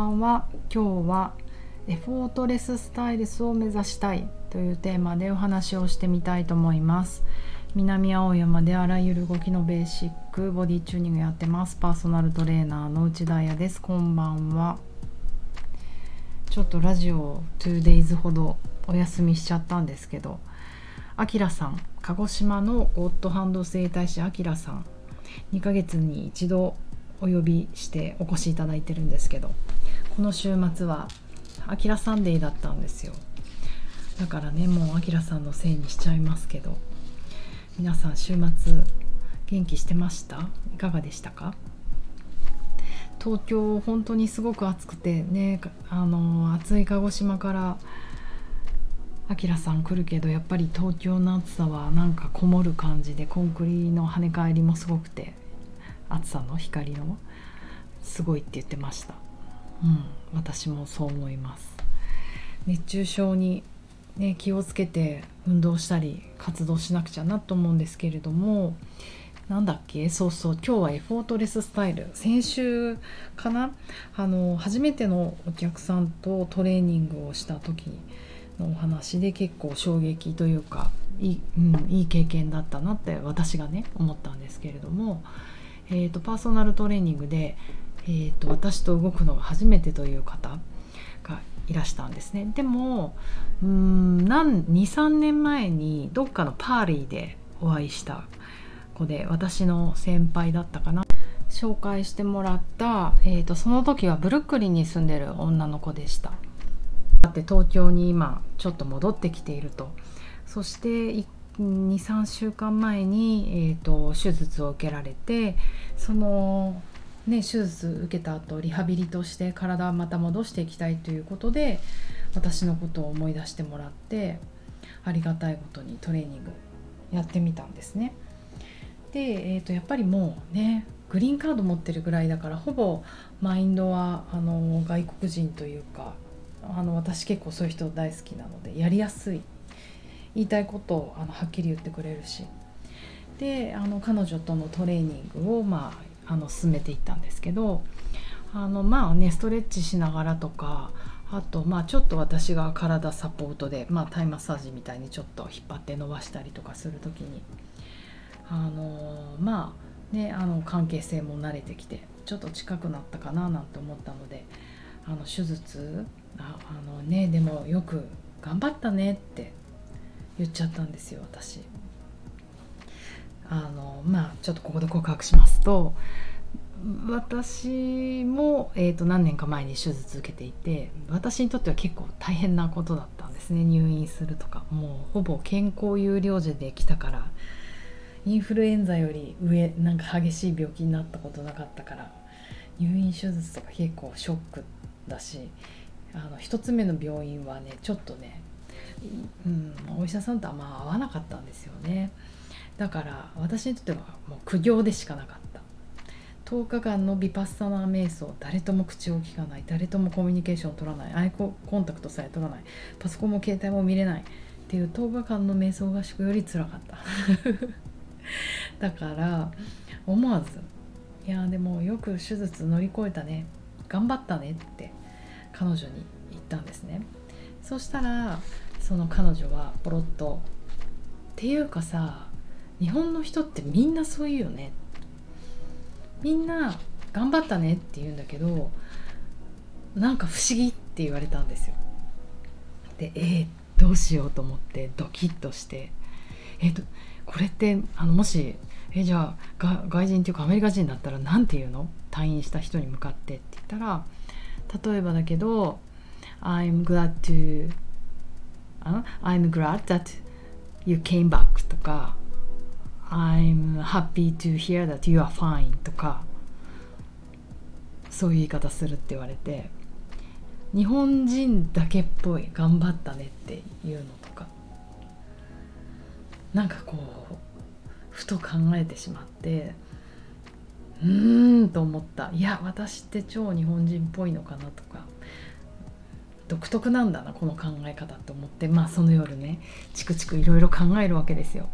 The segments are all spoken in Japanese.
ばんは今日はエフォートレススタイルスを目指したいというテーマでお話をしてみたいと思います。南青山であらゆる動きのベーシックボディチューニングやってます。パーソナルトレーナーの内田彩です。こんばんは。ちょっとラジオ 2days ほどお休みしちゃったんですけど。あきらさん。鹿児島のゴッドハンド整体師あきらさん。2ヶ月に一度お呼びしてお越しいただいてるんですけど。この週末はあきらサンデーだったんですよ。だからねもうあきらさんのせいにしちゃいますけど。皆さん週末元気してました？いかがでしたか？東京本当にすごく暑くてねあの暑い鹿児島からあきらさん来るけどやっぱり東京の暑さはなんかこもる感じでコンクリの跳ね返りもすごくて暑さの光のすごいって言ってました。うん私もそう思います。熱中症に、ね、気をつけて運動したり活動しなくちゃなと思うんですけれどもなんだっけ？そうそう今日はエフォートレススタイル。先週かな？あの初めてのお客さんとトレーニングをした時のお話で結構衝撃というかいい,、うん、いい経験だったなって私がね思ったんですけれどもえーと、パーソナルトレーニングで、えーと、私と動くのが初めてという方がいらしたんですね。でも23年前にどっかのパーリーでお会いした子で私の先輩だったかな。紹介してもらった、えーとその時はブルックリンに住んでる女の子でした。だって東京に今ちょっと戻ってきていると。そして23週間前に、えーと、手術を受けられてその、ね、手術受けた後リハビリとして体をまた戻していきたいということで私のことを思い出してもらってありがたいことにトレーニングやってみたんですね。で、えーと、やっぱりもうねグリーンカード持ってるぐらいだからほぼマインドはあの外国人というかあの私結構そういう人大好きなのでやりやすい言いたいことをあのはっきり言ってくれるしであの彼女とのトレーニングを、まあ、あの進めていったんですけどあのまあねストレッチしながらとかあとまあちょっと私が体サポートで、まあ、タイマッサージみたいにちょっと引っ張って伸ばしたりとかする時にあのまあねあの関係性も慣れてきてちょっと近くなったかななんて思ったのであの手術ああのねでもよく頑張ったねって言っちゃったんですよ私。あのまあちょっとここで告白しますと私も、えーと、何年か前に手術受けていて私にとっては結構大変なことだったんですね。入院するとか。もうほぼ健康有料児で来たからインフルエンザより上なんか激しい病気になったことなかったから入院手術とか結構ショックだしあの1つ目の病院はねちょっとねうん、お医者さんとあんま合わなかったんですよね。だから私にとってはもう苦行でしかなかった。10日間のビパッサナー瞑想誰とも口を聞かない。誰ともコミュニケーションを取らない。アイコンタクトさえ取らない。パソコンも携帯も見れない。っていう10日間の瞑想合宿よりつらかった。だから思わず「いやでもよく手術乗り越えたね。頑張ったね」って彼女に言ったんですね。そしたらその彼女はポロッと「っていうかさ日本の人ってみんなそう言うよね」みんな「頑張ったね」って言うんだけどなんか不思議って言われたんですよ。でえー、どうしようと思ってドキッとして。えっー、これってあのもしえじゃあ外人っていうかアメリカ人だったら何て言うの？退院した人に向かってって言ったら例えばだけど「I'm glad to I'm glad that you came back とか I'm happy to hear that you are fine とかそういう言い方するって言われて日本人だけっぽい頑張ったねっていうのとかなんかこうふと考えてしまってうーんと思ったいや私って超日本人っぽいのかなとか独特なんだなこの考え方って思ってまあその夜ねチクチクいろいろ考えるわけですよ。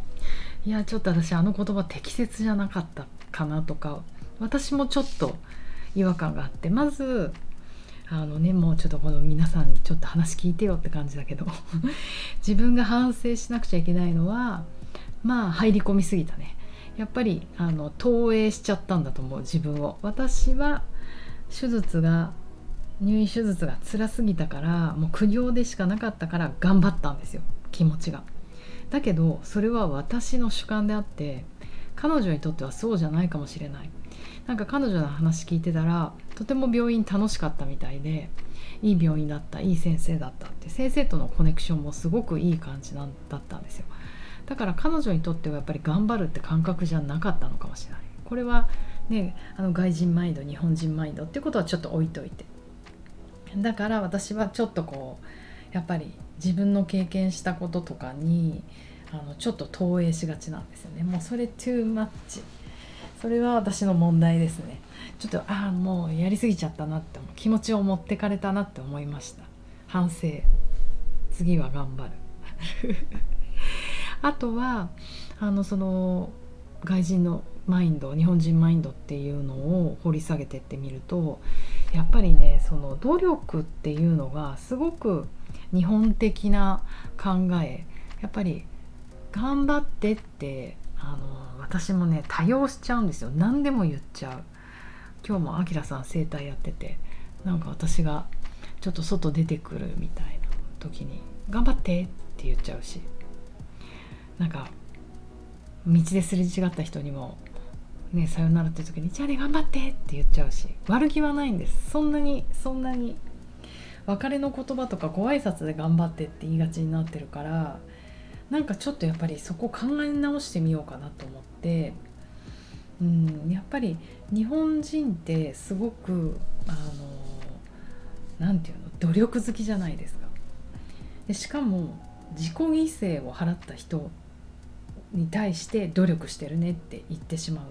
いやちょっと私あの言葉適切じゃなかったかなとか私もちょっと違和感があってまずあのねもうちょっとこの皆さんにちょっと話聞いてよって感じだけど 自分が反省しなくちゃいけないのはまあ入り込みすぎたね。やっぱりあの投影しちゃったんだと思う自分を。私は手術が入院手術が辛すぎたからもう苦行でしかなかったから頑張ったんですよ気持ちが。だけどそれは私の主観であって彼女にとってはそうじゃないかもしれない。なんか彼女の話聞いてたらとても病院楽しかったみたいでいい病院だったいい先生だったって先生とのコネクションもすごくいい感じなんだったんですよ。だから彼女にとってはやっぱり頑張るって感覚じゃなかったのかもしれない。これはねあの外人マインド日本人マインドっていうことはちょっと置いといて。だから私はちょっとこうやっぱり自分の経験したこととかにあのちょっと投影しがちなんですよね。もうそれ too much それは私の問題ですね。ちょっとああもうやりすぎちゃったなって気持ちを持ってかれたなって思いました。反省。次は頑張る。あとはあのその外人のマインド日本人マインドっていうのを掘り下げてってみるとやっぱりねその努力っていうのがすごく日本的な考えやっぱり頑張ってってあの私もね多用しちゃうんですよ。何でも言っちゃう。今日もあきらさん整体やっててなんか私がちょっと外出てくるみたいな時に「頑張って」って言っちゃうし。なんか道ですれ違った人にもねさよならって時に「じゃあね頑張って」って言っちゃうし。悪気はないんです。そんなにそんなに別れの言葉とかご挨拶で頑張ってって言いがちになってるからなんかちょっとやっぱりそこ考え直してみようかなと思ってうんやっぱり日本人ってすごくあの何て言うの努力好きじゃないですか。でしかも自己犠牲を払った人に対して努力してるねって言ってしまう。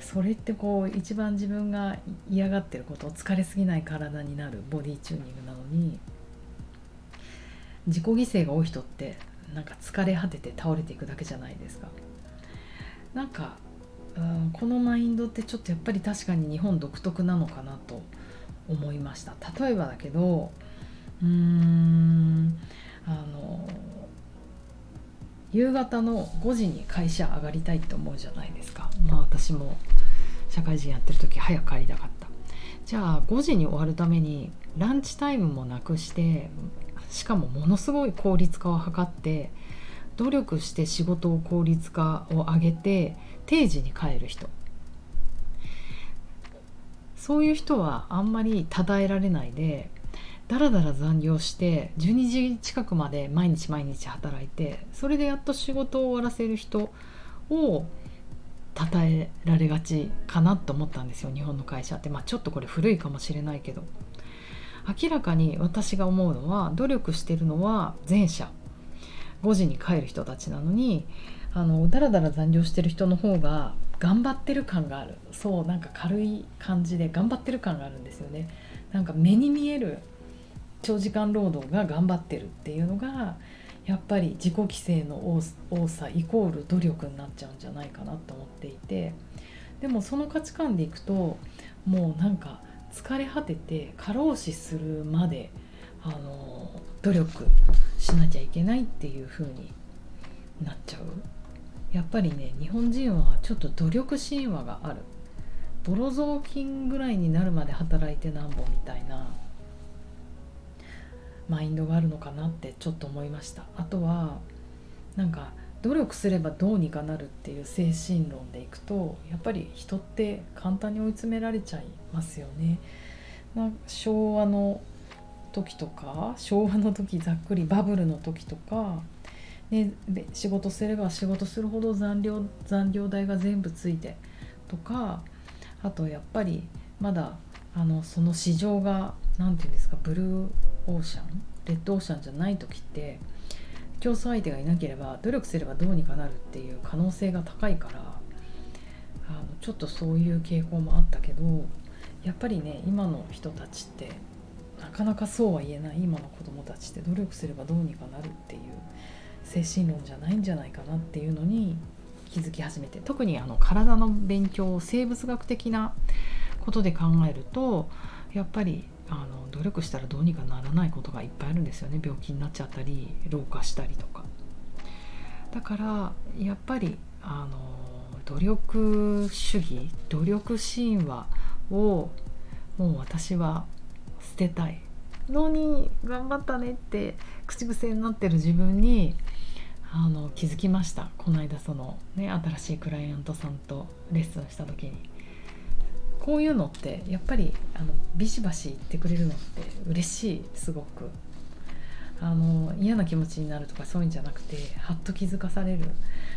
それってこう一番自分が嫌がってること疲れすぎない体になるボディチューニングなのに自己犠牲が多い人ってなんか疲れ果てて倒れていくだけじゃないですか。なんか、うん、このマインドってちょっとやっぱり確かに日本独特なのかなと思いました。例えばだけどうーんあの夕方の5時に会社上がりたいって思うじゃないですか。まあ私も社会人やってる時早く帰りたかった。じゃあ5時に終わるためにランチタイムもなくしてしかもものすごい効率化を図って努力して仕事を効率化を上げて定時に帰る人。そういう人はあんまり称えられないでだらだら残業して12時近くまで毎日毎日働いてそれでやっと仕事を終わらせる人を称えられがちかなと思ったんですよ日本の会社って、まあ、ちょっとこれ古いかもしれないけど。明らかに私が思うのは努力してるのは前者。5時に帰る人たちなのにあのだらだら残業してる人の方が頑張ってる感がある。そうなんか軽い感じで頑張ってる感があるんですよね。なんか目に見える長時間労働が頑張ってるっていうのがやっぱり自己規制の多さイコール努力になっちゃうんじゃないかなと思っていてでもその価値観でいくともうなんか疲れ果てて過労死するまであの努力しなきゃいけないっていう風になっちゃう。やっぱりね日本人はちょっと努力神話がある。ボロ雑巾ぐらいになるまで働いてなんぼみたいなマインドがあるのかなってちょっと思いましたあとはなんか努力すればどうにかなるっていう精神論でいくとやっぱり人って簡単に追い詰められちゃいますよね。な昭和の時とか昭和の時ざっくりバブルの時とか、ね、仕事すれば仕事するほど残業残業代が全部ついてとかあとやっぱりまだあのその市場が何て言うんですかブルーオーシャン？レッドオーシャンじゃない時って競争相手がいなければ努力すればどうにかなるっていう可能性が高いからあのちょっとそういう傾向もあったけどやっぱりね今の人たちってなかなかそうは言えない今の子供たちって努力すればどうにかなるっていう精神論じゃないんじゃないかなっていうのに気づき始めて特にあの体の勉強を生物学的なことで考えるとやっぱりあの努力したらどうにかならないことがいっぱいあるんですよね。病気になっちゃったり老化したりとか。だからやっぱりあの努力主義努力神話をもう私は捨てたいのに頑張ったねって口癖になってる自分にあの気づきました。この間そのね新しいクライアントさんとレッスンした時に。こういうのってやっぱりあのビシバシ言ってくれるのって嬉しいすごく。あの嫌な気持ちになるとかそういうんじゃなくてはっと気づかされる。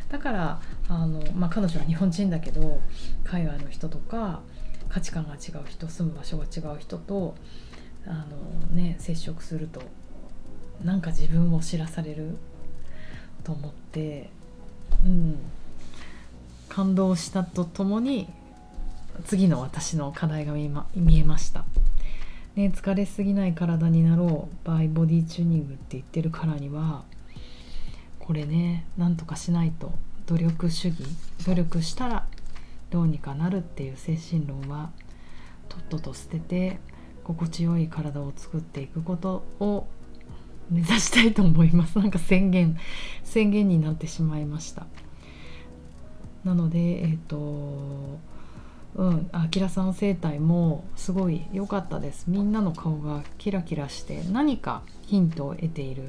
だからあの、まあ、彼女は日本人だけど海外の人とか価値観が違う人住む場所が違う人とあの、ね、接触するとなんか自分を知らされると思って、うん、感動したとともに次の私の課題が見,、ま、見えました。ね、疲れすぎない体になろう。バイボディチューニングって言ってるからにはこれねなんとかしないと。努力主義。努力したらどうにかなるっていう精神論はとっとと捨てて心地よい体を作っていくことを目指したいと思います。なんか宣言宣言になってしまいました。なのでえっ、ー、とうんあきらさん生態もすごい良かったです。みんなの顔がキラキラして何かヒントを得ている。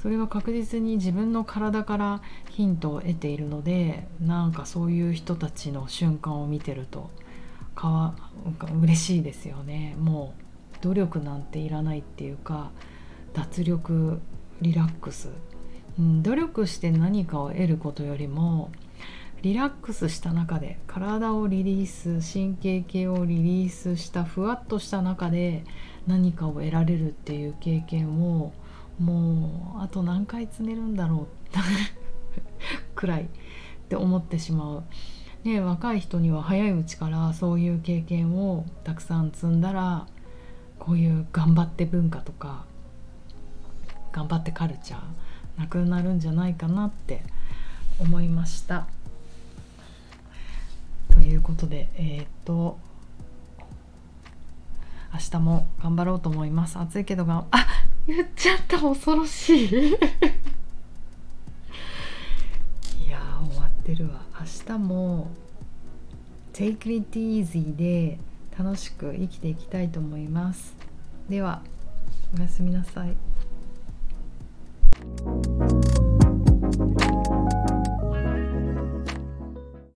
それは確実に自分の体からヒントを得ているのでなんかそういう人たちの瞬間を見てるとかわ嬉しいですよね。もう努力なんていらないっていうか脱力リラックス、うん、努力して何かを得ることよりもリラックスした中で体をリリース神経系をリリースしたふわっとした中で何かを得られるっていう経験をもうあと何回積めるんだろう くらいって思ってしまう。ね、若い人には早いうちからそういう経験をたくさん積んだらこういう頑張って文化とか頑張ってカルチャーなくなるんじゃないかなって思いました。ということでえー、っと明日も頑張ろうと思います。暑いけどがあ言っちゃった恐ろしい。いや終わってるわ。明日も Take it easy で楽しく生きていきたいと思います。ではおやすみなさい。